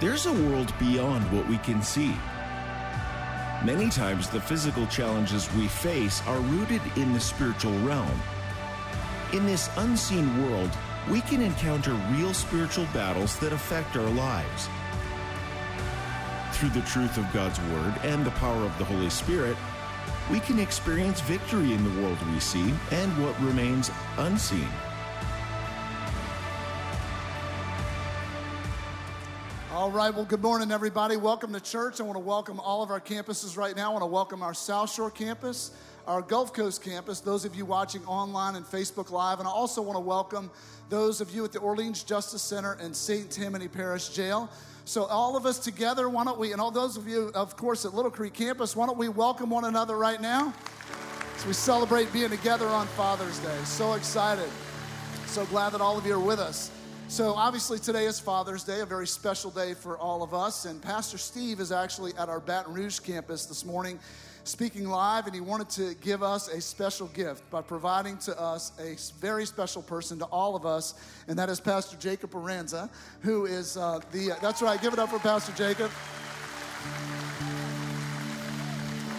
There's a world beyond what we can see. Many times, the physical challenges we face are rooted in the spiritual realm. In this unseen world, we can encounter real spiritual battles that affect our lives. Through the truth of God's Word and the power of the Holy Spirit, we can experience victory in the world we see and what remains unseen. All right, well, good morning, everybody. Welcome to church. I want to welcome all of our campuses right now. I want to welcome our South Shore campus, our Gulf Coast campus, those of you watching online and Facebook Live, and I also want to welcome those of you at the Orleans Justice Center and St. Tammany Parish Jail. So, all of us together, why don't we, and all those of you, of course, at Little Creek campus, why don't we welcome one another right now as we celebrate being together on Father's Day? So excited. So glad that all of you are with us. So, obviously, today is Father's Day, a very special day for all of us. And Pastor Steve is actually at our Baton Rouge campus this morning speaking live, and he wanted to give us a special gift by providing to us a very special person to all of us, and that is Pastor Jacob Aranza, who is uh, the, uh, that's right, give it up for Pastor Jacob.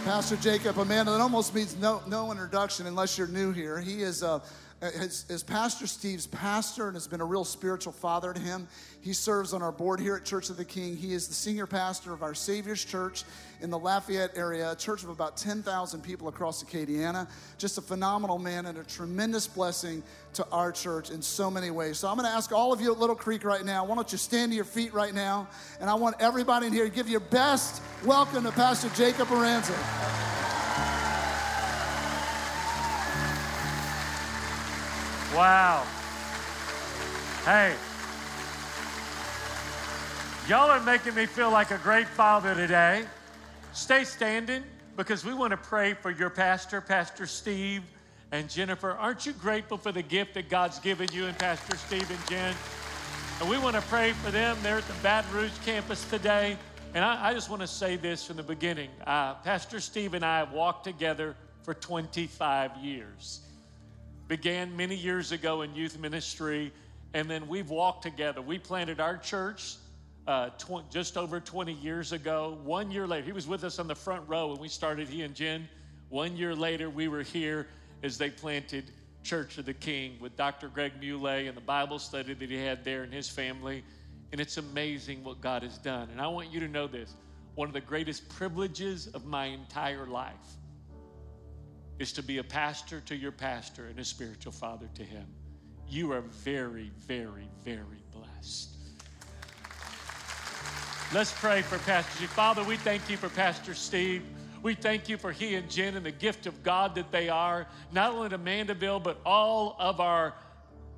Pastor Jacob, a man that almost needs no, no introduction unless you're new here. He is uh, Uh, is, is Pastor Steve's pastor and has been a real spiritual father to him. He serves on our board here at Church of the King. He is the senior pastor of our Savior's Church in the Lafayette area, a church of about 10,000 people across Acadiana. Just a phenomenal man and a tremendous blessing to our church in so many ways. So I'm going to ask all of you at Little Creek right now, why don't you stand to your feet right now? And I want everybody in here to give your best welcome to Pastor Jacob Aranza. Wow. Hey. Y'all are making me feel like a great father today. Stay standing because we want to pray for your pastor, Pastor Steve and Jennifer. Aren't you grateful for the gift that God's given you and Pastor Steve and Jen? And we want to pray for them. They're at the Baton Rouge campus today. And I, I just want to say this from the beginning. Uh, Pastor Steve and I have walked together for 25 years began many years ago in youth ministry, and then we've walked together. We planted our church uh, tw- just over 20 years ago. One year later, he was with us on the front row when we started, he and Jen. One year later, we were here as they planted Church of the King with Dr. Greg Muley and the Bible study that he had there and his family. And it's amazing what God has done. And I want you to know this one of the greatest privileges of my entire life is to be a pastor to your pastor and a spiritual father to him. You are very, very, very blessed. Let's pray for Pastor Steve. Father, we thank you for Pastor Steve. We thank you for he and Jen and the gift of God that they are, not only to Mandeville, but all of our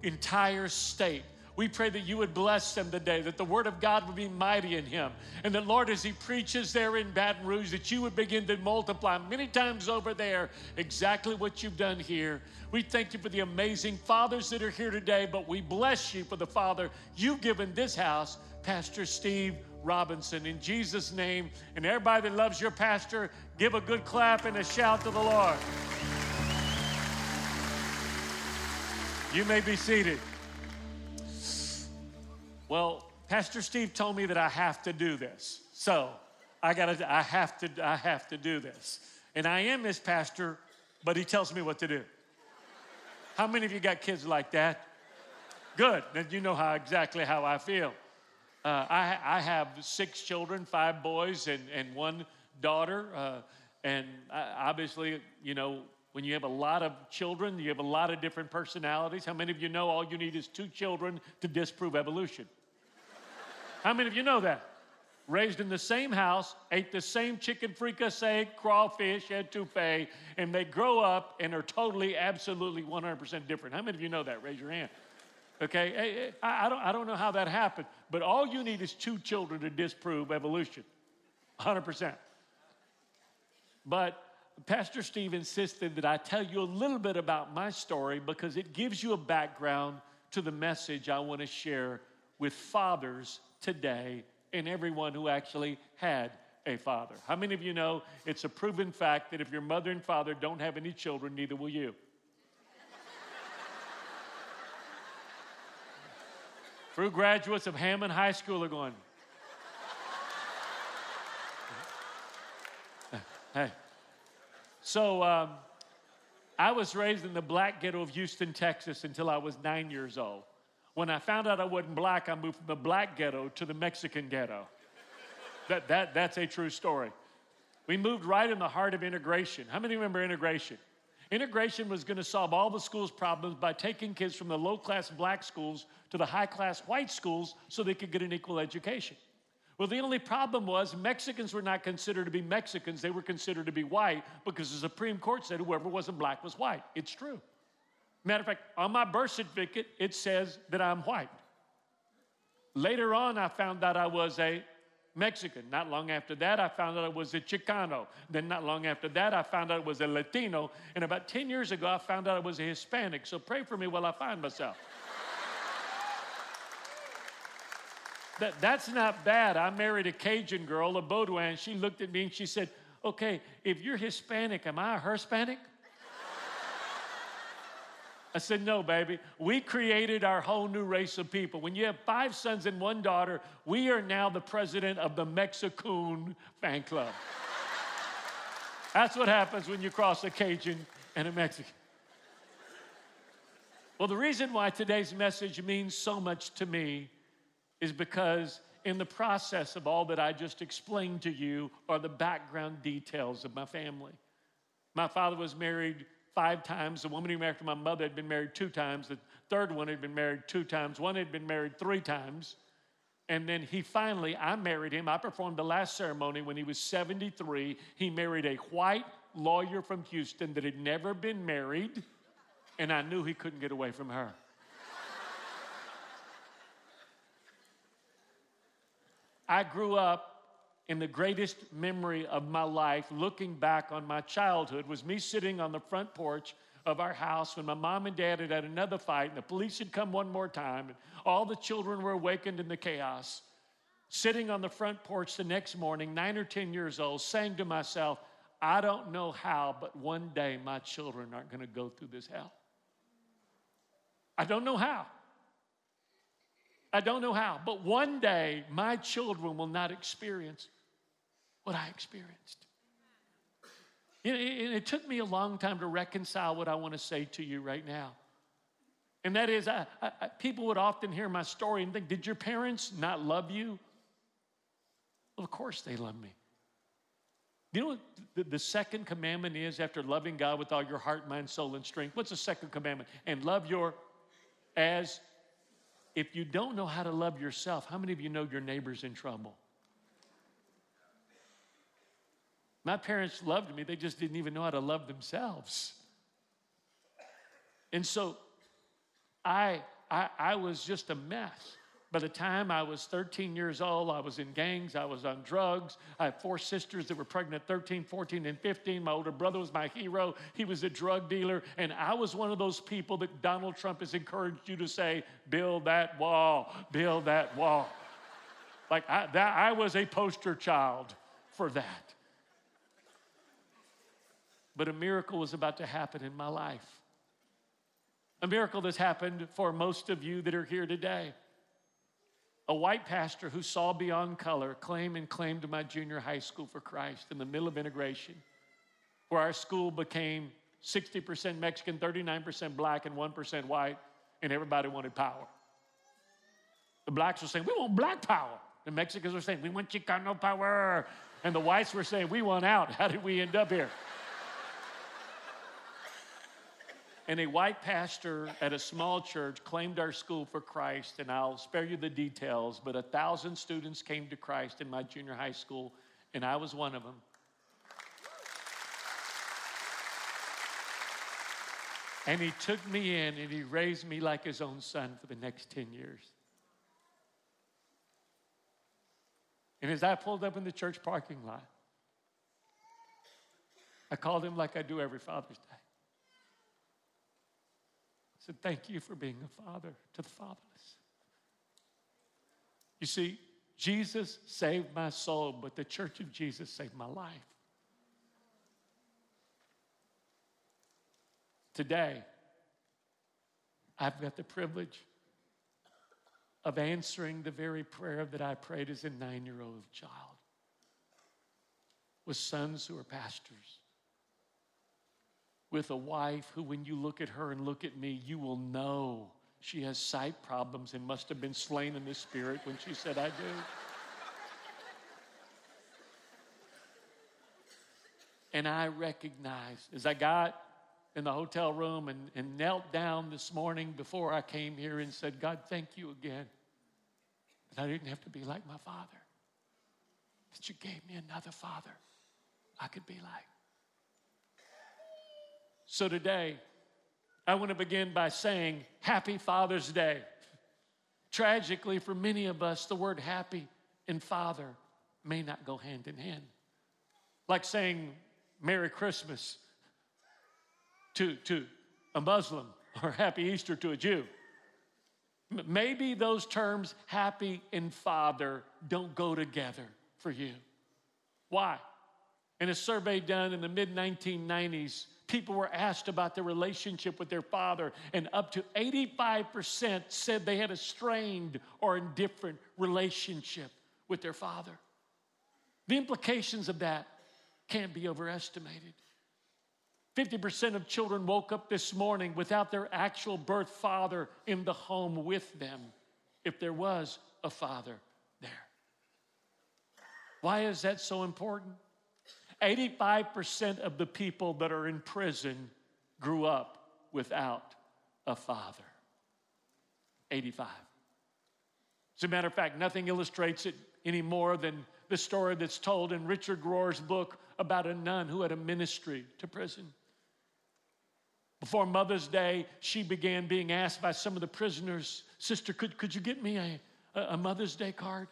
entire state. We pray that you would bless them today, that the word of God would be mighty in him. And that, Lord, as he preaches there in Baton Rouge, that you would begin to multiply many times over there exactly what you've done here. We thank you for the amazing fathers that are here today, but we bless you for the father you've given this house, Pastor Steve Robinson. In Jesus' name, and everybody that loves your pastor, give a good clap and a shout to the Lord. You may be seated. Well, Pastor Steve told me that I have to do this. So I gotta I have to I have to do this. And I am his pastor, but he tells me what to do. How many of you got kids like that? Good. Then you know how exactly how I feel. Uh, I, I have six children, five boys and, and one daughter. Uh, and obviously, you know, when you have a lot of children, you have a lot of different personalities. How many of you know all you need is two children to disprove evolution? How many of you know that? Raised in the same house, ate the same chicken fricassee, crawfish, etouffee, and they grow up and are totally, absolutely 100% different. How many of you know that? Raise your hand. Okay, eh, eh, I, I, don't, I don't know how that happened, but all you need is two children to disprove evolution 100%. But Pastor Steve insisted that I tell you a little bit about my story because it gives you a background to the message I want to share with fathers today in everyone who actually had a father. How many of you know it's a proven fact that if your mother and father don't have any children, neither will you? Through graduates of Hammond High School are going, hey. So um, I was raised in the black ghetto of Houston, Texas until I was nine years old. When I found out I wasn't black, I moved from the black ghetto to the Mexican ghetto. that, that, that's a true story. We moved right in the heart of integration. How many remember integration? Integration was going to solve all the schools' problems by taking kids from the low class black schools to the high class white schools so they could get an equal education. Well, the only problem was Mexicans were not considered to be Mexicans, they were considered to be white because the Supreme Court said whoever wasn't black was white. It's true. Matter of fact, on my birth certificate, it says that I'm white. Later on, I found out I was a Mexican. Not long after that, I found out I was a Chicano. Then, not long after that, I found out I was a Latino. And about 10 years ago, I found out I was a Hispanic. So pray for me while I find myself. that, that's not bad. I married a Cajun girl, a Baudouin. She looked at me and she said, Okay, if you're Hispanic, am I a Hispanic? I said, No, baby. We created our whole new race of people. When you have five sons and one daughter, we are now the president of the Mexicoon fan club. That's what happens when you cross a Cajun and a Mexican. Well, the reason why today's message means so much to me is because in the process of all that I just explained to you are the background details of my family. My father was married five times. The woman who married my mother had been married two times. The third one had been married two times. One had been married three times. And then he finally, I married him. I performed the last ceremony when he was 73. He married a white lawyer from Houston that had never been married, and I knew he couldn't get away from her. I grew up in the greatest memory of my life, looking back on my childhood, was me sitting on the front porch of our house when my mom and dad had had another fight and the police had come one more time and all the children were awakened in the chaos. Sitting on the front porch the next morning, nine or 10 years old, saying to myself, I don't know how, but one day my children aren't going to go through this hell. I don't know how. I don't know how, but one day my children will not experience what I experienced. Know, it, took me a long time to reconcile what I want to say to you right now. And that is, I, I, people would often hear my story and think, Did your parents not love you? Well, of course they love me. You know what the, the, second commandment is after loving God with all your heart, mind, soul, and strength? What's the second commandment? And love your as. If you don't know how to love yourself, how many of you know your neighbor's in trouble? My parents loved me, they just didn't even know how to love themselves. And so I, I, I was just a mess. By the time I was 13 years old, I was in gangs, I was on drugs. I had four sisters that were pregnant 13, 14, and 15. My older brother was my hero. He was a drug dealer. And I was one of those people that Donald Trump has encouraged you to say, build that wall, build that wall. Like I, that, I was a poster child for that. But a miracle was about to happen in my life. A miracle that's happened for most of you that are here today. A white pastor who saw beyond color claim and claimed my junior high school for Christ in the middle of integration, where our school became 60% Mexican, 39% black, and 1% white, and everybody wanted power. The blacks were saying, We want black power. The Mexicans were saying, We want Chicano power. And the whites were saying, We want out. How did we end up here? And a white pastor at a small church claimed our school for Christ, and I'll spare you the details, but a thousand students came to Christ in my junior high school, and I was one of them. And he took me in and he raised me like his own son for the next 10 years. And as I pulled up in the church parking lot, I called him like I do every Father's Day said, Thank you for being a father to the fatherless. You see, Jesus saved my soul, but the church of Jesus saved my life. Today, I've got the privilege of answering the very prayer that I prayed as a nine year old child. with sons who are pastors, with a wife who, when you look at her and look at me, you will know she has sight problems and must have been slain in the spirit when she said, I do. and I recognized as I got in the hotel room and, and knelt down this morning before I came here and said, God, thank you again that I didn't have to be like my father, that you gave me another father I could be like. So today, I want to begin by saying, Happy Father's Day. Tragically, for many of us, the word happy and father may not go hand in hand. Like saying Merry Christmas to, to a Muslim or Happy Easter to a Jew. Maybe those terms, happy and father, don't go together for you. Why? In a survey done in the mid 1990s, people were asked about their relationship with their father, and up to 85% said they had a strained or indifferent relationship with their father. The implications of that can't be overestimated. 50% of children woke up this morning without their actual birth father in the home with them, if there was a father there. Why is that so important? 85% of the people that are in prison grew up without a father. 85. As a matter of fact, nothing illustrates it any more than the story that's told in Richard Rohr's book about a nun who had a ministry to prison. Before Mother's Day, she began being asked by some of the prisoners, Sister, could, could you get me a, a Mother's Day card?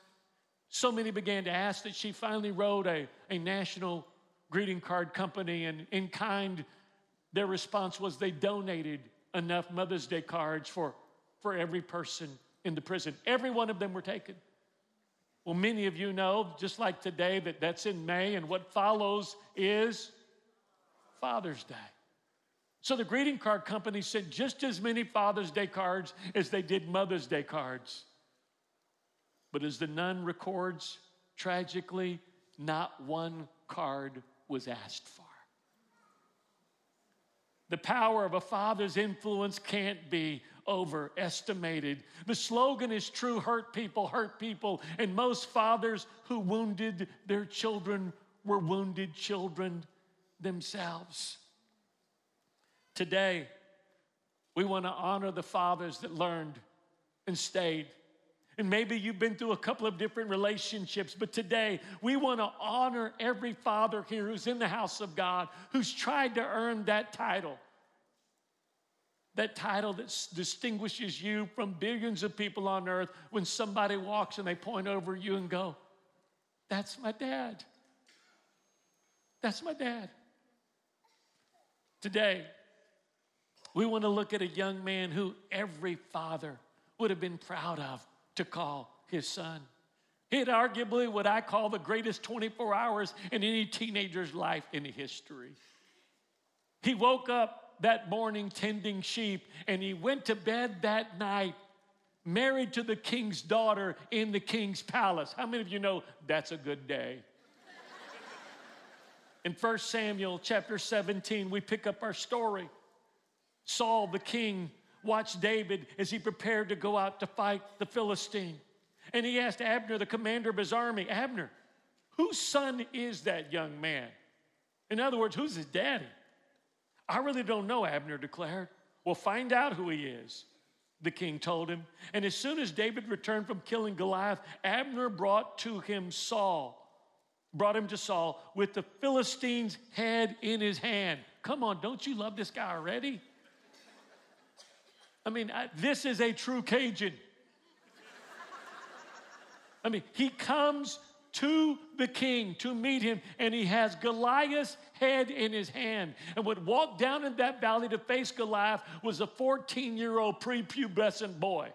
So many began to ask that she finally wrote a, a national greeting card company, and in kind, their response was they donated enough Mother's Day cards for, for every person in the prison. Every one of them were taken. Well, many of you know, just like today, that that's in May, and what follows is Father's Day. So the greeting card company sent just as many Father's Day cards as they did Mother's Day cards. But as the nun records, tragically, not one card was asked for. The power of a father's influence can't be overestimated. The slogan is true hurt people, hurt people. And most fathers who wounded their children were wounded children themselves. Today, we want to honor the fathers that learned and stayed. And maybe you've been through a couple of different relationships, but today we want to honor every father here who's in the house of God, who's tried to earn that title. That title that distinguishes you from billions of people on earth when somebody walks and they point over you and go, That's my dad. That's my dad. Today, we want to look at a young man who every father would have been proud of to call his son. Had arguably what I call the greatest 24 hours in any teenager's life in history. He woke up that morning tending sheep and he went to bed that night married to the king's daughter in the king's palace. How many of you know that's a good day? in 1 Samuel chapter 17, we pick up our story. Saul, the king, watched David as he prepared to go out to fight the Philistine. And he asked Abner, the commander of his army, Abner, whose son is that young man? In other words, who's his daddy? I really don't know, Abner declared. Well, find out who he is, the king told him. And as soon as David returned from killing Goliath, Abner brought to him Saul, brought him to Saul with the Philistine's head in his hand. Come on, don't you love this guy already? I mean, I, this is a true Cajun. I mean, he comes to the king to meet him, and he has Goliath's head in his hand. And what walked down in that valley to face Goliath was a 14 year old prepubescent boy.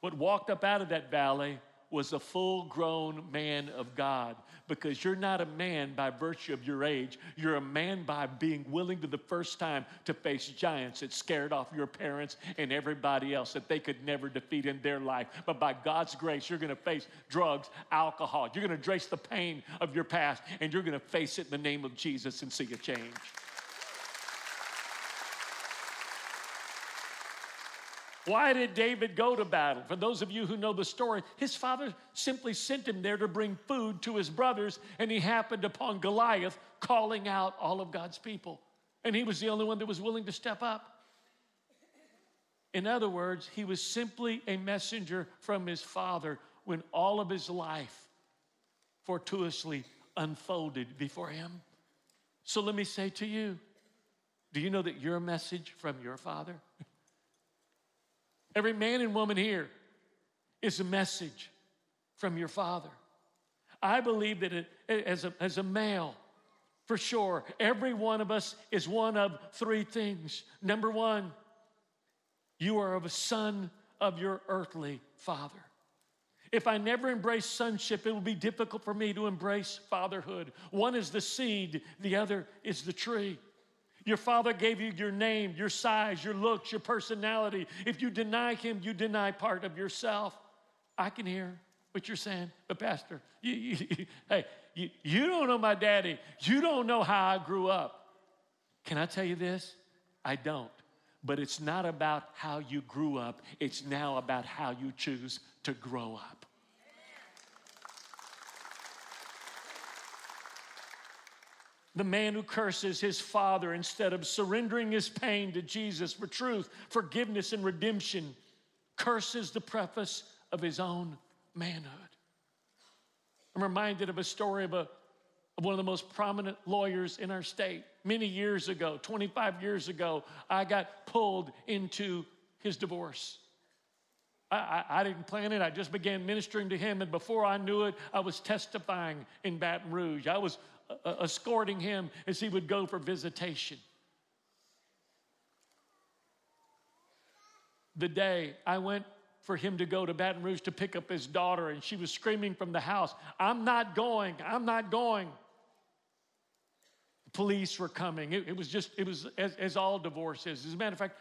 What walked up out of that valley was a full grown man of God because you're not a man by virtue of your age. You're a man by being willing to the first time to face giants that scared off your parents and everybody else that they could never defeat in their life. But by God's grace, you're going to face drugs, alcohol. You're going to trace the pain of your past and you're going to face it in the name of Jesus and see a change. Why did David go to battle? For those of you who know the story, his father simply sent him there to bring food to his brothers, and he happened upon Goliath calling out all of God's people. And he was the only one that was willing to step up. In other words, he was simply a messenger from his father when all of his life fortuitously unfolded before him. So let me say to you do you know that you're message from your father? Every man and woman here is a message from your father. I believe that it, as, a, as a male, for sure, every one of us is one of three things. Number one, you are of a son of your earthly father. If I never embrace sonship, it will be difficult for me to embrace fatherhood. One is the seed, the other is the tree. Your father gave you your name, your size, your looks, your personality. If you deny him, you deny part of yourself. I can hear what you're saying, but Pastor, you, you, hey, you, you don't know my daddy. You don't know how I grew up. Can I tell you this? I don't. But it's not about how you grew up, it's now about how you choose to grow up. The man who curses his father instead of surrendering his pain to Jesus for truth, forgiveness, and redemption curses the preface of his own manhood. I'm reminded of a story of, a, of one of the most prominent lawyers in our state. Many years ago, 25 years ago, I got pulled into his divorce. I, I, didn't plan it. I just began ministering to him, and before I knew it, I was testifying in Baton Rouge. I was escorting him as he would go for visitation. The day I went for him to go to Baton Rouge to pick up his daughter, and she was screaming from the house, I'm not going, I'm not going. The police were coming. It, it was just, it was as, as all divorce is. As a matter of fact,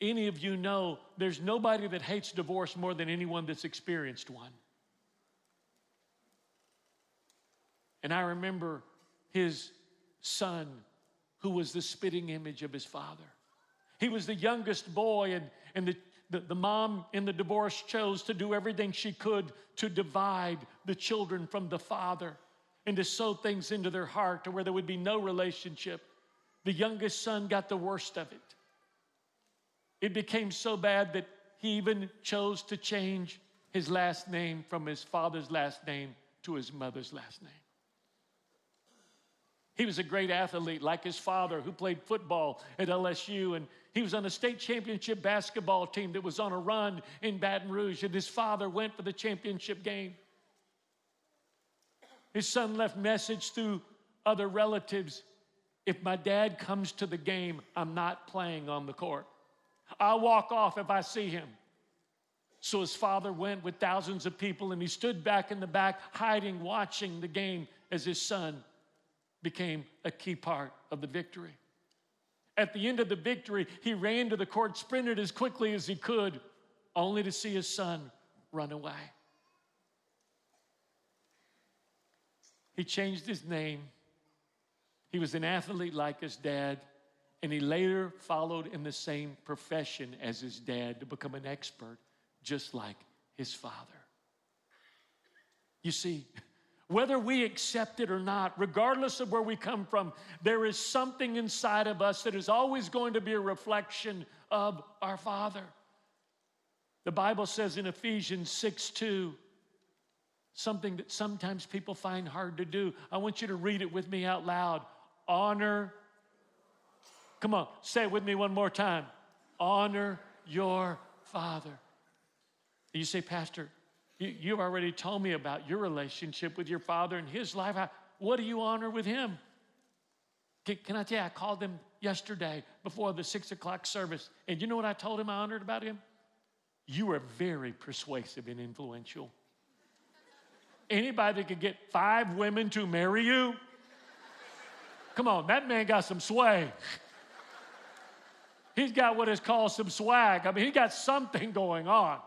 any of you know there's nobody that hates divorce more than anyone that's experienced one. And I remember his son, who was the spitting image of his father. He was the youngest boy, and, and the, the, the mom in the divorce chose to do everything she could to divide the children from the father and to sow things into their heart to where there would be no relationship. The youngest son got the worst of it. It became so bad that he even chose to change his last name from his father's last name to his mother's last name. He was a great athlete, like his father, who played football at LSU. And he was on a state championship basketball team that was on a run in Baton Rouge. And his father went for the championship game. His son left message through other relatives if my dad comes to the game, I'm not playing on the court. I'll walk off if I see him. So his father went with thousands of people and he stood back in the back, hiding, watching the game as his son became a key part of the victory. At the end of the victory, he ran to the court, sprinted as quickly as he could, only to see his son run away. He changed his name. He was an athlete like his dad, and he later followed in the same profession as his dad to become an expert, just like his father. You see, whether we accept it or not, regardless of where we come from, there is something inside of us that is always going to be a reflection of our Father. The Bible says in Ephesians 6 2, something that sometimes people find hard to do. I want you to read it with me out loud. Honor, come on, say it with me one more time. Honor your Father. You say, Pastor, you, have already told me about your relationship with your father and his life. what do you honor with him? Can, can I tell you, I called him yesterday before the six o'clock service, and you know what I told him I honored about him? You are very persuasive and influential. Anybody that could get five women to marry you? Come on, that man got some sway. He's got what is called some swag. I mean, he got something going on.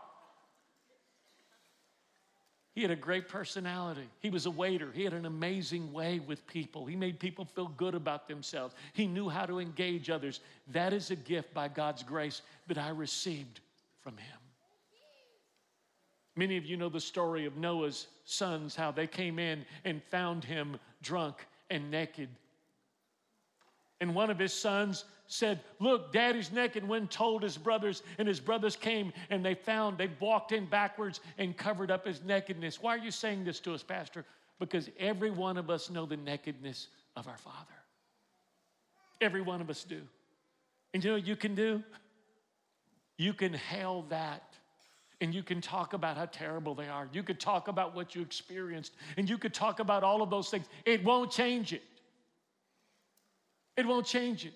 He had a great personality. He was a waiter. He had an amazing way with people. He made people feel good about themselves. He knew how to engage others. That is a gift by God's grace that I received from him. Many of you know the story of Noah's sons, how they came in and found him drunk and naked. And one of his sons said, Look, daddy's naked, and went told his brothers, and his brothers came and they found, they walked in backwards and covered up his nakedness. Why are you saying this to us, Pastor? Because every one of us know the nakedness of our Father. Every one of us do. And you know you can do? You can hail that and you can talk about how terrible they are. You could talk about what you experienced, and you could talk about all of those things. It won't change it. It won't change it.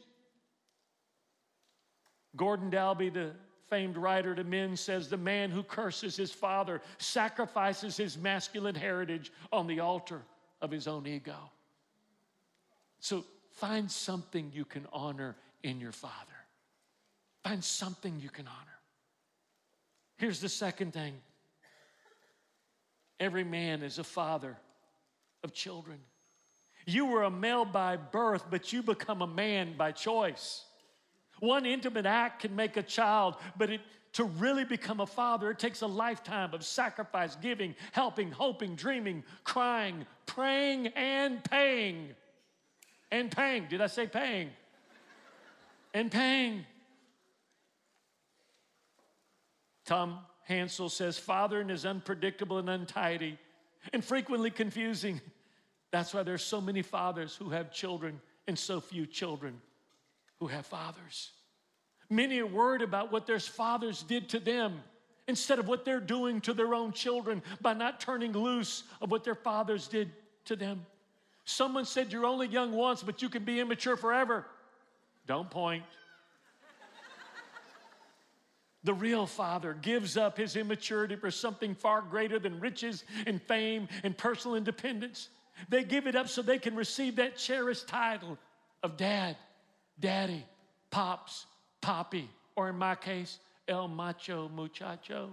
Gordon Dalbey, the famed writer to men, says the man who curses his father sacrifices his masculine heritage on the altar of his own ego. So find something you can honor in your father. Find something you can honor. Here's the second thing every man is a father of children. You were a male by birth, but you become a man by choice. One intimate act can make a child, but it, to really become a father, it takes a lifetime of sacrifice, giving, helping, hoping, dreaming, crying, praying, and paying. And paying. Did I say paying? And paying. Tom Hansel says, Fathering is unpredictable and untidy and frequently confusing. That's why there's so many fathers who have children and so few children who have fathers. Many are worried about what their fathers did to them instead of what they're doing to their own children by not turning loose of what their fathers did to them. Someone said, You're only young once, but you can be immature forever. Don't point. The real father gives up his immaturity for something far greater than riches and fame and personal independence. They give it up so they can receive that cherished title of dad, daddy, pops, poppy, or in my case, el macho muchacho.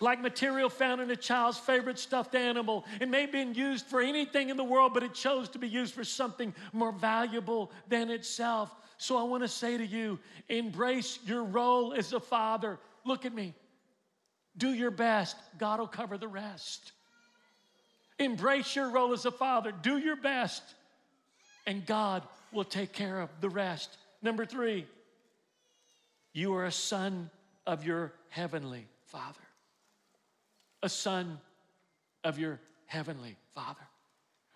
like material found in a child's favorite stuffed animal. It may have been used for anything in the world, but it chose to be used for something more valuable than itself. So I want to say to you embrace your role as a father. Look at me. Do your best, God will cover the rest. Embrace your role as a father. Do your best, and God will take care of the rest. Number three, you are a son of your heavenly Father. A son of your heavenly Father.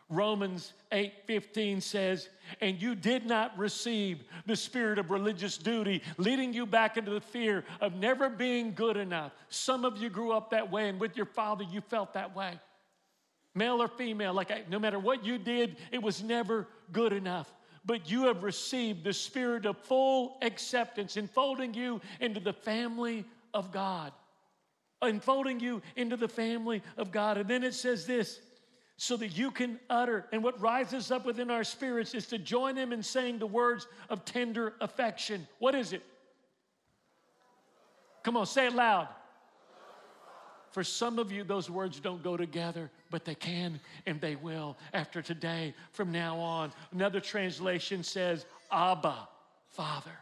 Romans 8:15 says, "And you did not receive the spirit of religious duty, leading you back into the fear of never being good enough." Some of you grew up that way, and with your father, you felt that way. Male or female, like no matter what you did, it was never good enough. But you have received the spirit of full acceptance, enfolding you into the family of God. Enfolding you into the family of God. And then it says this so that you can utter. And what rises up within our spirits is to join Him in saying the words of tender affection. What is it? Come on, say it loud. For some of you, those words don't go together, but they can and they will after today, from now on. Another translation says, Abba, Father.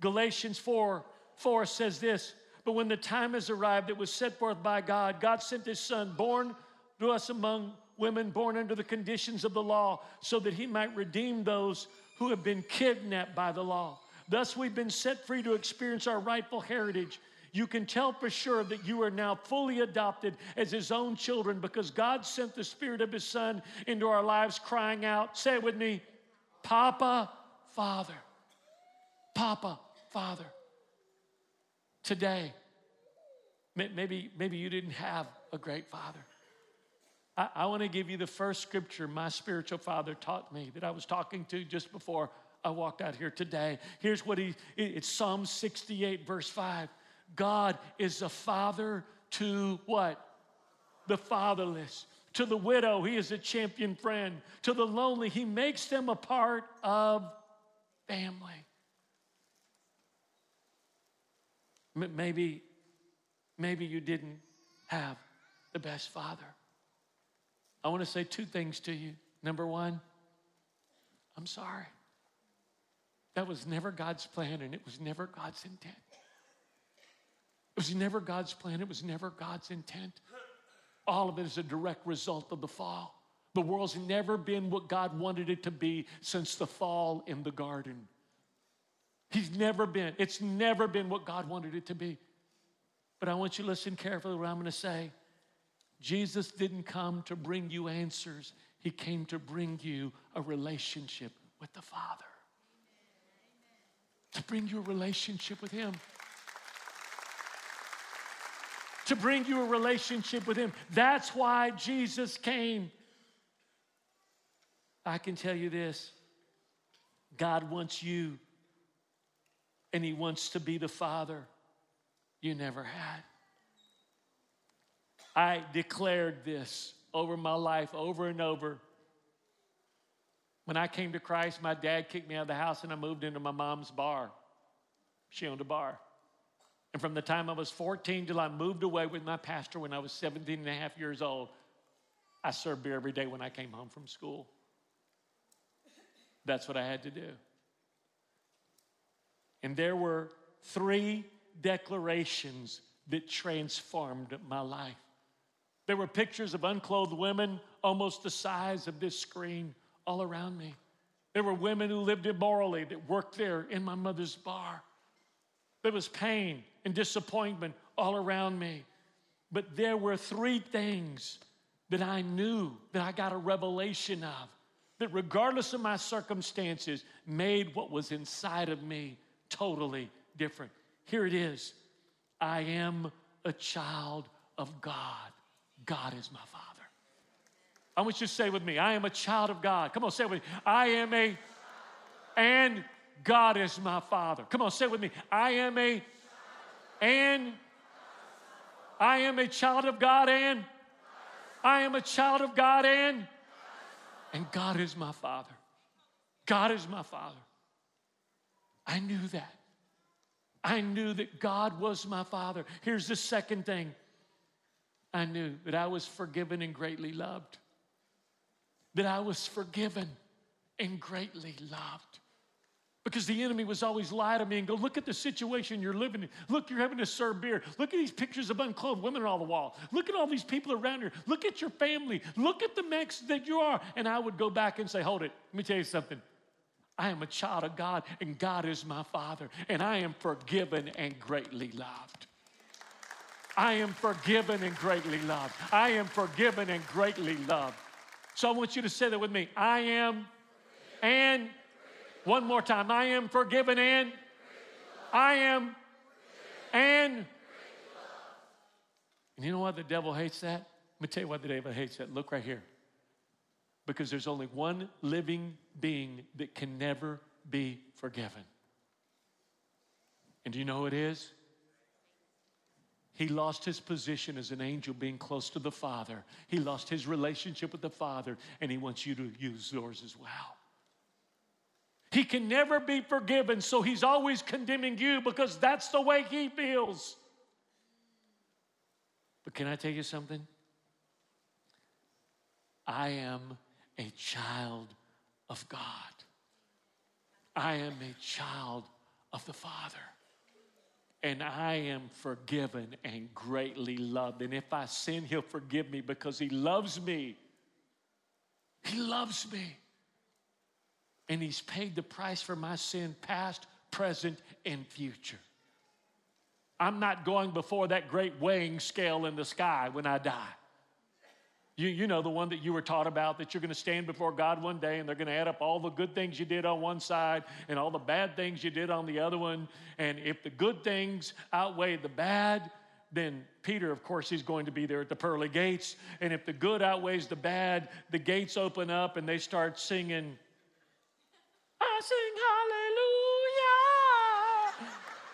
Galatians 4 4 says this, but when the time has arrived that was set forth by God, God sent His Son, born to us among women born under the conditions of the law, so that he might redeem those who have been kidnapped by the law. Thus, we've been set free to experience our rightful heritage. You can tell for sure that you are now fully adopted as his own children because God sent the Spirit of his Son into our lives, crying out, say it with me, Papa, Father. Papa, Father. Today, maybe, maybe you didn't have a great father. I, I want to give you the first scripture my spiritual father taught me that I was talking to just before I walked out here today. Here's what he it's Psalm 68, verse 5. God is a father to what? The fatherless. To the widow, he is a champion friend. To the lonely, he makes them a part of family. Maybe, maybe you didn't have the best father. I want to say two things to you. Number one, I'm sorry. That was never God's plan and it was never God's intent. It was never God's plan, it was never God's intent. All of it is a direct result of the fall. The world's never been what God wanted it to be since the fall in the garden. He's never been, it's never been what God wanted it to be. But I want you to listen carefully to what I'm going to say. Jesus didn't come to bring you answers, He came to bring you a relationship with the Father. To bring you a relationship with Him. To bring you a relationship with Him. That's why Jesus came. I can tell you this God wants you, and He wants to be the Father you never had. I declared this over my life over and over. When I came to Christ, my dad kicked me out of the house and I moved into my mom's bar. She owned a bar. And from the time I was 14 till I moved away with my pastor when I was 17 and a half years old, I served beer every day when I came home from school. That's what I had to do. And there were three declarations that transformed my life. There were pictures of unclothed women almost the size of this screen all around me. There were women who lived immorally that worked there in my mother's bar. There was pain and disappointment all around me. But there were three things that I knew that I got a revelation of that, regardless of my circumstances, made what was inside of me totally different. Here it is I am a child of God. God is my Father. I want you to say with me, I am a child of God. Come on, say with me. I am a, and God is my Father. Come on, say with me. I am a, and I am a child of God, and I am a child of God, and and God is my Father. God is my Father. I knew that. I knew that God was my Father. Here's the second thing I knew that I was forgiven and greatly loved. That I was forgiven and greatly loved. Because the enemy was always lie to me and go, look at the situation you're living in. Look, you're having to serve beer. Look at these pictures of unclothed women on the wall. Look at all these people around here. Look at your family. Look at the mess that you are. And I would go back and say, hold it. Let me tell you something. I am a child of God, and God is my Father, and I am forgiven and greatly loved. I am forgiven and greatly loved. I am forgiven and greatly loved. So I want you to say that with me. I am and one more time. I am forgiven and I am and and you know what the devil hates that? Let me tell you why the devil hates that. Look right here. Because there's only one living being that can never be forgiven. And do you know who it is? He lost his position as an angel being close to the Father. He lost his relationship with the Father, and he wants you to use yours as well. He can never be forgiven, so he's always condemning you because that's the way he feels. But can I tell you something? I am a child of God. I am a child of the Father and I am forgiven and greatly loved. And if I sin, He'll forgive me because He loves me. He loves me. And He's paid the price for my sin, past, present, and future. I'm not going before that great weighing scale in the sky when I die. You, you know, the one that you were taught about that you're going to stand before God one day and they're going to add up all the good things you did on one side and all the bad things you did on the other one. And if the good things outweigh the bad, then Peter, of course, he's going to be there at the pearly gates. And if the good outweighs the bad, the gates open up and they start singing,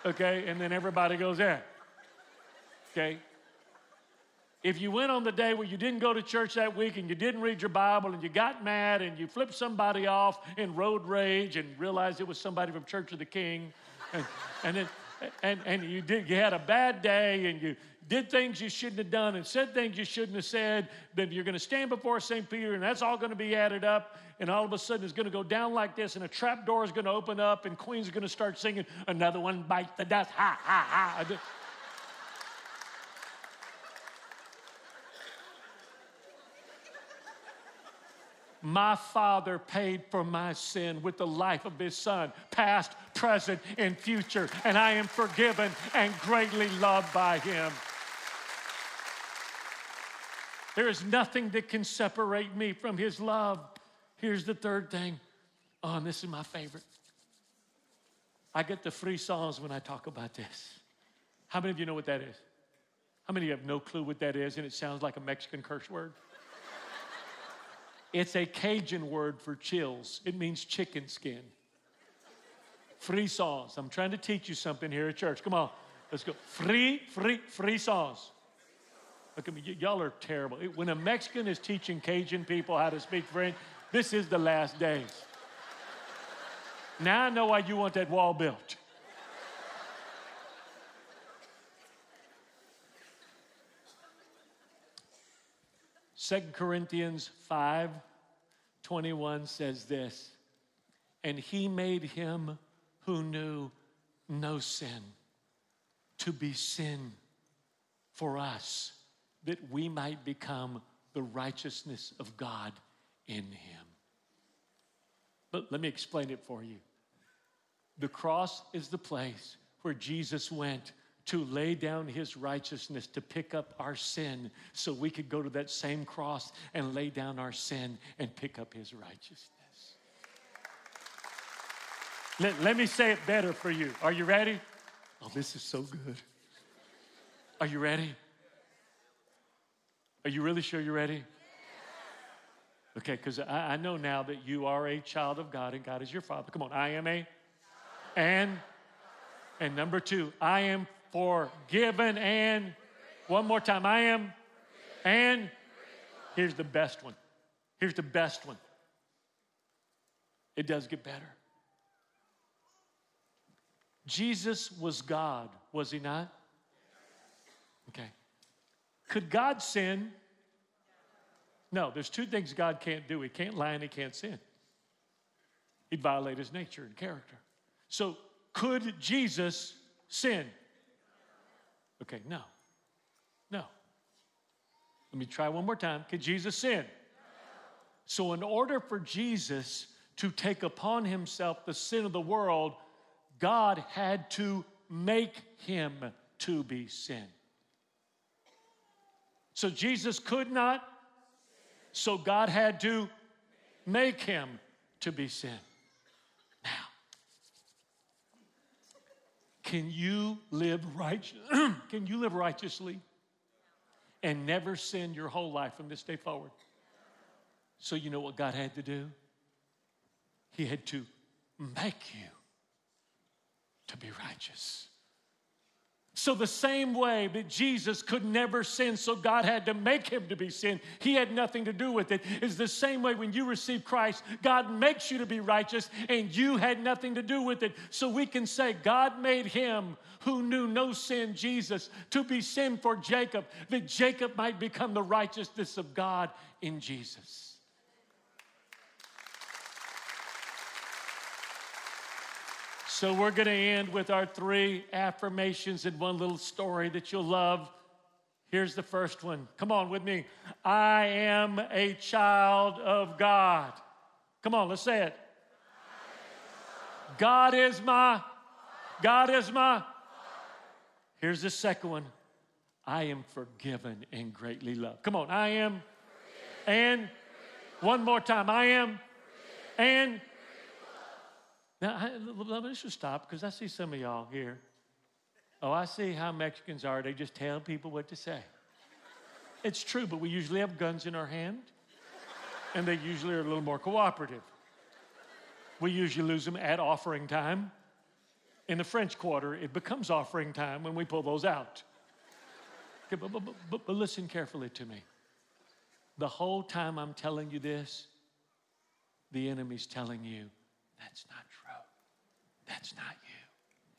Okay, and then everybody goes, yeah. Okay, If you went on the day where you didn't go to church that week and you didn't read your Bible and you got mad and you flipped somebody off in road rage and realized it was somebody from Church of the King, and, and then and, and you did you had a bad day and you did things you shouldn't have done and said things you shouldn't have said, then you're going to stand before St. Peter and that's all going to be added up. And all of a sudden it's going to go down like this and a trap door is going to open up and Queen's going to start singing, Another one bites the dust. Ha, ha, ha. My Father paid for my sin with the life of His Son, past, present, and future, and I am forgiven and greatly loved by Him. There is nothing that can separate me from His love. Here's the third thing. Oh, and this is my favorite. I get the frissons when I talk about this. How many of you know what that is? How many of you have no clue what that is and it sounds like a Mexican curse word? it's a Cajun word for chills, it means chicken skin. Frissons. I'm trying to teach you something here at church. Come on, let's go. Free, free, frissons. Look at me, y'all are terrible. When a Mexican is teaching Cajun people how to speak French, this is the last days. Now I know why you want that wall built. Second Corinthians 5 21 says this, and he made him who knew no sin to be sin for us that we might become the righteousness of God in him. But let me explain it for you. The cross is the place where Jesus went to lay down his righteousness to pick up our sin so we could go to that same cross and lay down our sin and pick up his righteousness. Let, let me say it better for you. Are you ready? Oh, this is so good. Are you ready? Are you really sure you're ready? Okay, because I, I, know now that you are a child of God and God is your Father. Come on, I am a. And, and number two, I am forgiven and, one more time, I am, and, here's the best one. Here's the best one. It does get better. Jesus was God, was he not? Okay. Could God sin? No, there's two things God can't do. He can't lie and he can't sin. He'd violate his nature and character. So, could Jesus sin? Okay, no. No. Let me try one more time. Could Jesus sin? So, in order for Jesus to take upon himself the sin of the world, God had to make him to be sin. So Jesus could not, so God had to make him to be sin. Now, can you live righteous? can you live righteously and never sin your whole life from this day forward? So you know what God had to do? He had to make you to be righteous. So, the same way that Jesus could never sin, so God had to make him to be sin, he had nothing to do with it. Is the same way when you receive Christ, God makes you to be righteous, and you had nothing to do with it. So, we can say, God made him who knew no sin, Jesus, to be sin for Jacob, that Jacob might become the righteousness of God in Jesus. So we're going to end with our three affirmations and one little story that you'll love. Here's the first one. Come on with me. I am a child of God. Come on, let's say it. God is my God is my Here's the second one. I am forgiven and greatly loved. Come on, I am and one more time. I am and now, I, let me just stop because I see some of y'all here. Oh, I see how Mexicans are. They just tell people what to say. It's true, but we usually have guns in our hand, and they usually are a little more cooperative. We usually lose them at offering time. In the French Quarter, it becomes offering time when we pull those out. Okay, but, but, but, but listen carefully to me. The whole time I'm telling you this, the enemy's telling you, that's not. That's not you.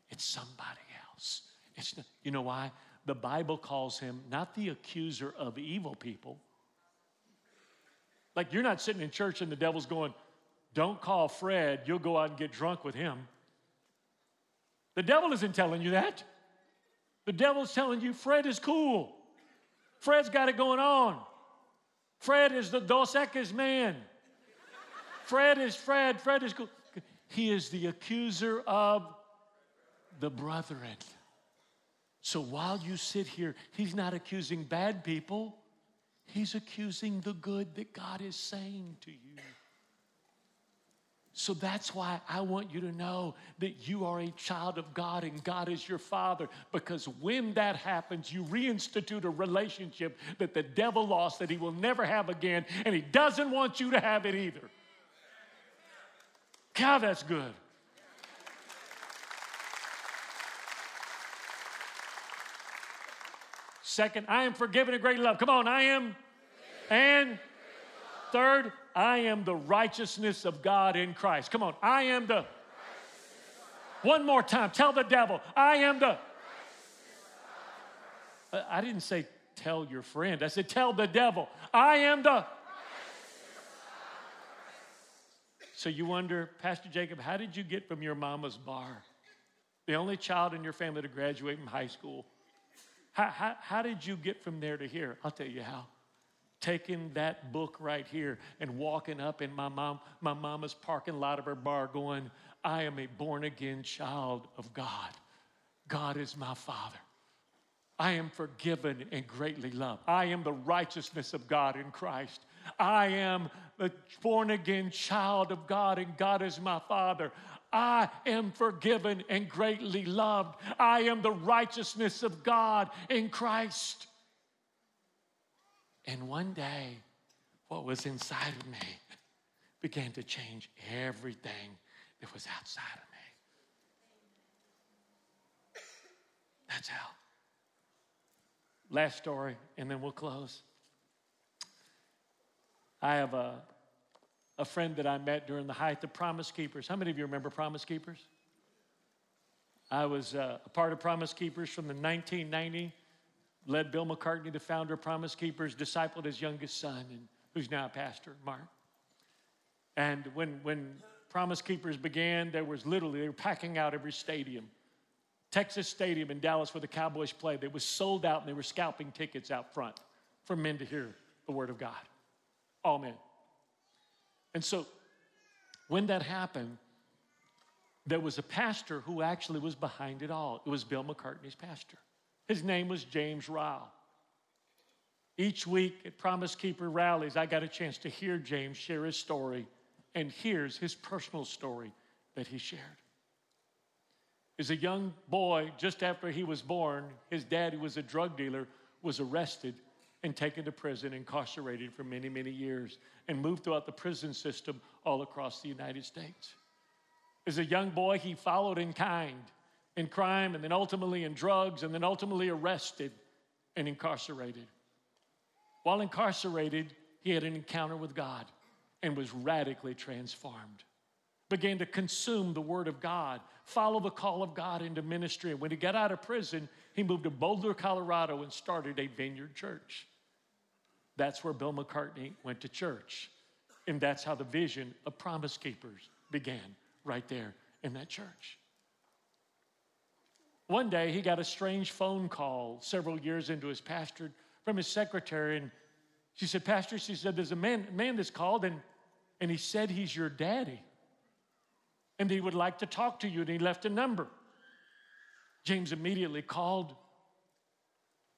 It's somebody else. It's not, you know why? The Bible calls him not the accuser of evil people. Like you're not sitting in church and the devil's going, don't call Fred, you'll go out and get drunk with him. The devil isn't telling you that. The devil's telling you Fred is cool. Fred's got it going on. Fred is the Dos Equis man. Fred is Fred. Fred is cool. He is the accuser of the brethren. So while you sit here, he's not accusing bad people, he's accusing the good that God is saying to you. So that's why I want you to know that you are a child of God and God is your father. Because when that happens, you reinstitute a relationship that the devil lost that he will never have again, and he doesn't want you to have it either. God, that's good. Second, I am forgiven in great love. Come on, I am. And third, I am the righteousness of God in Christ. Come on, I am the. One more time, tell the devil, I am the. I didn't say tell your friend, I said tell the devil, I am the. So you wonder, Pastor Jacob, how did you get from your mama's bar, the only child in your family to graduate from high school? How, how, how did you get from there to here? I'll tell you how. Taking that book right here and walking up in my mom my mama's parking lot of her bar going i am a born again child of god. God is my father. I am forgiven and greatly loved. I am the righteousness of god in christ i am a born again child of god and god is my father I am forgiven and greatly loved. I am the righteousness of God in Christ. And one day, what was inside of me began to change everything that was outside of me. That's how. Last story, and then we'll close. I have a, a friend that I met during the height of Promise Keepers. How many of you remember Promise Keepers? I was uh, a part of Promise Keepers from the 1990 led Bill McCartney, the founder of Promise Keepers, discipled his youngest son, and who's now a pastor, Mark. And when, when Promise Keepers began, there was literally, they were packing out every stadium. Texas Stadium in Dallas where the Cowboys played, they was sold out and they were scalping tickets out front for men to hear the word of God. All men. And so when that happened, there was a pastor who actually was behind it all. It was Bill McCartney's pastor. His name was James Ryle. Each week at Promise Keeper rallies, I got a chance to hear James share his story, and here's his personal story that he shared. As a young boy, just after he was born, his dad, who was a drug dealer, was arrested and taken to prison, incarcerated for many, many years, and moved throughout the prison system all across the United States. As a young boy, he followed in kind in crime and then ultimately in drugs and then ultimately arrested and incarcerated. While incarcerated, he had an encounter with God and was radically transformed. Began to consume the Word of God, follow the call of God into ministry. And when he got out of prison, he moved to Boulder, Colorado, and started a vineyard church. That's where Bill McCartney went to church. And that's how the vision of Promise Keepers began, right there in that church. One day he got a strange phone call several years into his pastorate from his secretary, and she said, Pastor, she said, there's a man, man that's called, and, and he said he's your daddy. And he would like to talk to you, and he left a number. James immediately called,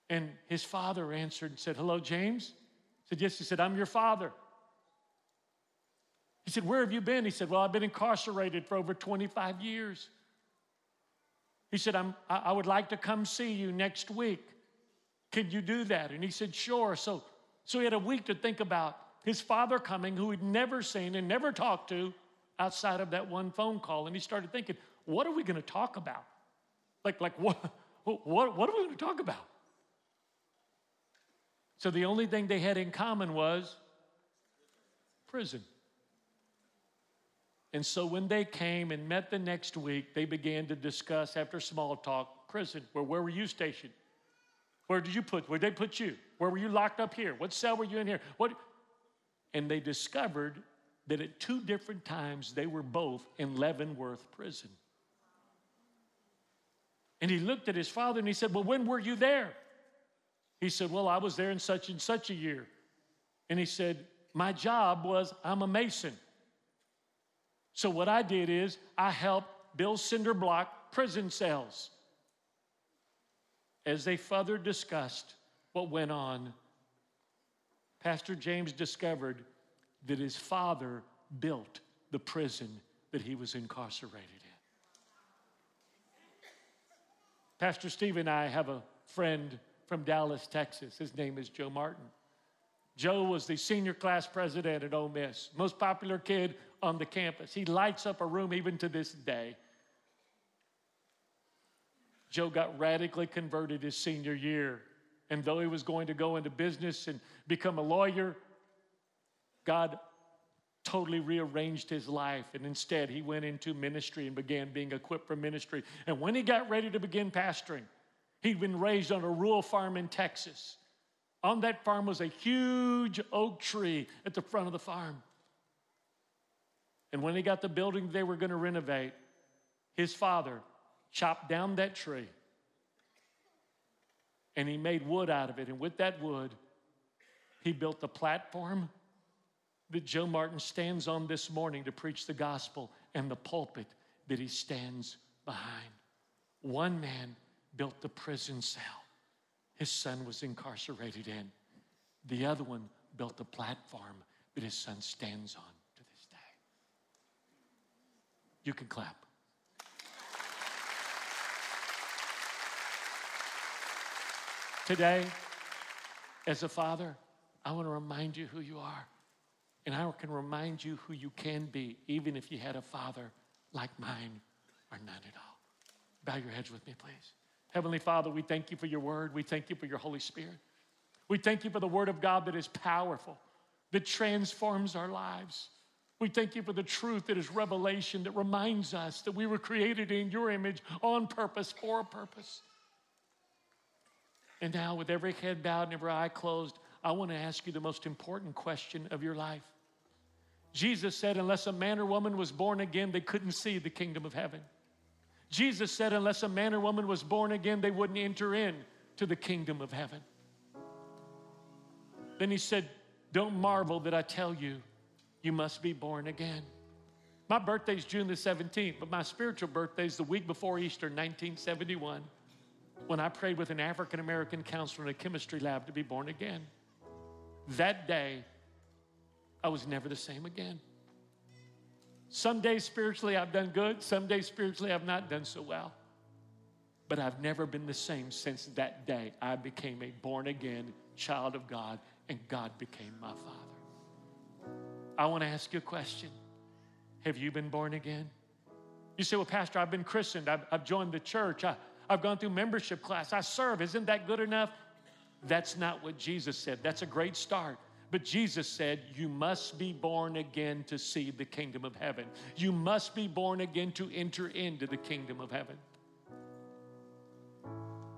and his father answered and said, Hello, James? He said, Yes. He said, I'm your father. He said, Where have you been? He said, Well, I've been incarcerated for over 25 years. He said, I'm, I would like to come see you next week. Can you do that? And he said, Sure. So, so he had a week to think about his father coming, who he'd never seen and never talked to outside of that one phone call. And he started thinking, What are we going to talk about? Like, like what, what, what are we going to talk about? So the only thing they had in common was prison. And so when they came and met the next week, they began to discuss, after small talk, prison. Well, where were you stationed? Where did you put? Where they put you? Where were you locked up here? What cell were you in here? What? And they discovered that at two different times they were both in Leavenworth prison. And he looked at his father and he said, Well, when were you there? He said, Well, I was there in such and such a year. And he said, My job was I'm a mason. So what I did is I helped build cinder block prison cells. As they further discussed what went on, Pastor James discovered that his father built the prison that he was incarcerated in. Pastor Steve and I have a friend from Dallas, Texas. His name is Joe Martin. Joe was the senior class president at Ole Miss, most popular kid on the campus. He lights up a room even to this day. Joe got radically converted his senior year. And though he was going to go into business and become a lawyer, God totally rearranged his life. And instead, he went into ministry and began being equipped for ministry. And when he got ready to begin pastoring, he'd been raised on a rural farm in Texas. On that farm was a huge oak tree at the front of the farm. And when he got the building they were going to renovate, his father chopped down that tree and he made wood out of it. And with that wood, he built the platform that Joe Martin stands on this morning to preach the gospel and the pulpit that he stands behind. One man built the prison cell his son was incarcerated in. The other one built the platform that his son stands on to this day. You can clap. Today, as a father, I want to remind you who you are. And I can remind you who you can be, even if you had a father like mine or none at all. Bow your heads with me, please. Heavenly Father, we thank you for your word. We thank you for your Holy Spirit. We thank you for the word of God that is powerful, that transforms our lives. We thank you for the truth that is revelation that reminds us that we were created in your image on purpose, for a purpose. And now, with every head bowed and every eye closed, I want to ask you the most important question of your life. Jesus said, unless a man or woman was born again, they couldn't see the kingdom of heaven. Jesus said, unless a man or woman was born again, they wouldn't enter in to the kingdom of heaven. Then he said, Don't marvel that I tell you, you must be born again. My birthday is June the 17th, but my spiritual birthday is the week before Easter, 1971, when I prayed with an African American counselor in a chemistry lab to be born again. That day, I was never the same again. Some days spiritually I've done good, some days spiritually I've not done so well. But I've never been the same since that day I became a born again child of God and God became my Father. I want to ask you a question Have you been born again? You say, Well, Pastor, I've been christened, I've, I've joined the church, I, I've gone through membership class, I serve. Isn't that good enough? That's not what Jesus said. That's a great start. But Jesus said, You must be born again to see the kingdom of heaven. You must be born again to enter into the kingdom of heaven.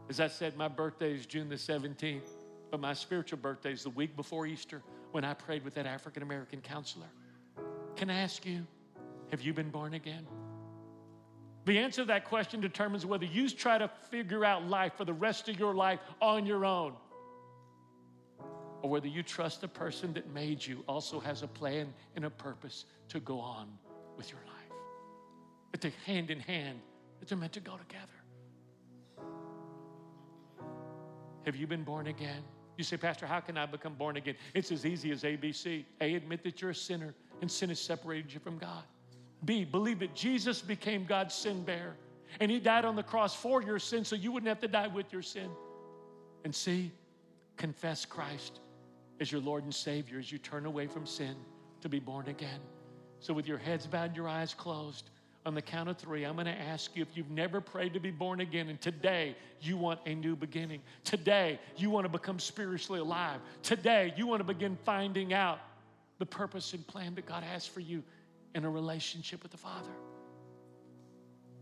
As I said, my birthday is June the 17th, but my spiritual birthday is the week before Easter when I prayed with that African American counselor. Can I ask you, have you been born again? The answer to that question determines whether you try to figure out life for the rest of your life on your own or whether you trust the person that made you also has a plan and a purpose to go on with your life. That they hand in hand, that they're meant to go together. Have you been born again? You say, Pastor, how can I become born again? It's as easy as ABC. A, admit that you're a sinner and sin has separated you from God. B, believe that Jesus became God's sin bearer and he died on the cross for your sin so you wouldn't have to die with your sin. And C, confess Christ as your Lord and Savior as you turn away from sin to be born again. So, with your heads bowed and your eyes closed, On the count of three, I'm going to ask you if you've never prayed to be born again, and today you want a new beginning. Today you want to become spiritually alive. Today you want to begin finding out the purpose and plan that God has for you in a relationship with the Father.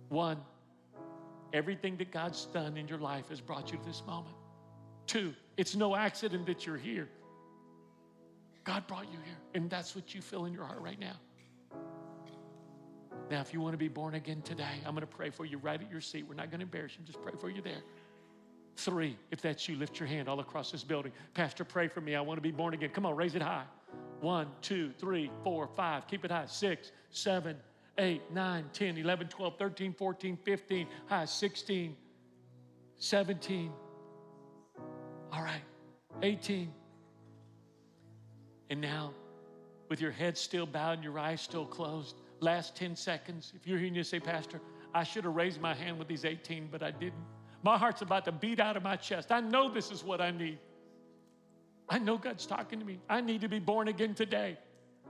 One, everything that God's done in your life has brought you to this moment. Two, it's no accident that you're here. God brought you here, and that's what you feel in your heart right now. Now, if you want to be born again today, I'm going to pray for you right at your seat. We're not going to embarrass you, just pray for you there. Three, if that's you, lift your hand all across this building. Pastor, pray for me. I want to be born again. Come on, raise it high. One, two, three, four, five. Keep it high. Six, seven, eight, nine, 10, 11, 12, 13, 14, 15, high, 16, 17. All right, 18. And now, with your head still bowed and your eyes still closed, last 10 seconds, if you're hearing you say, Pastor, I should have raised my hand with these 18, but I didn't. My heart's about to beat out of my chest. I know this is what I need. I know God's talking to me. I need to be born again today.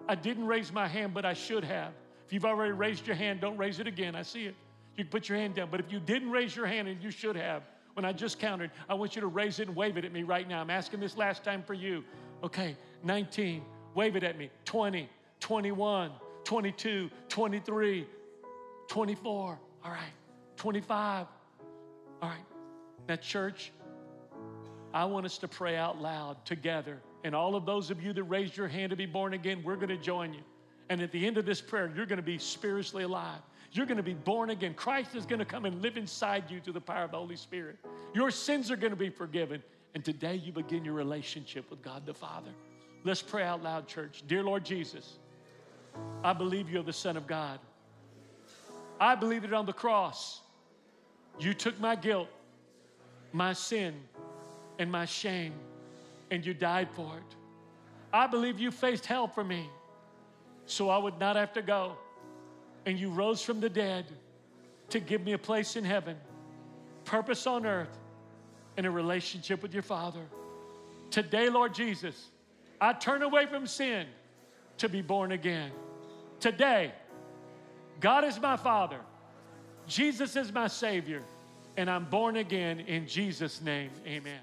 I didn't raise my hand, but I should have. If you've already raised your hand, don't raise it again. I see it. You can put your hand down. But if you didn't raise your hand and you should have, when I just counted, I want you to raise it and wave it at me right now. I'm asking this last time for you. Okay, 19, wave it at me. 20, 21, 22, 23, 24. All right, 25. All right. Now, church, I want us to pray out loud together. And all of those of you that raised your hand to be born again, we're going to join you. And at the end of this prayer, you're going to be spiritually alive. You're going to be born again. Christ is going to come and live inside you through the power of the Holy Spirit. Your sins are going to be forgiven. And today you begin your relationship with God the Father. Let's pray out loud, church. Dear Lord Jesus, I believe you're the Son of God. I believe that on the cross, you took my guilt, my sin, and my shame, and you died for it. I believe you faced hell for me so I would not have to go. And you rose from the dead to give me a place in heaven, purpose on earth, and a relationship with your Father. Today, Lord Jesus, I turn away from sin to be born again. Today, God is my Father, Jesus is my Savior, and I'm born again in Jesus' name. Amen.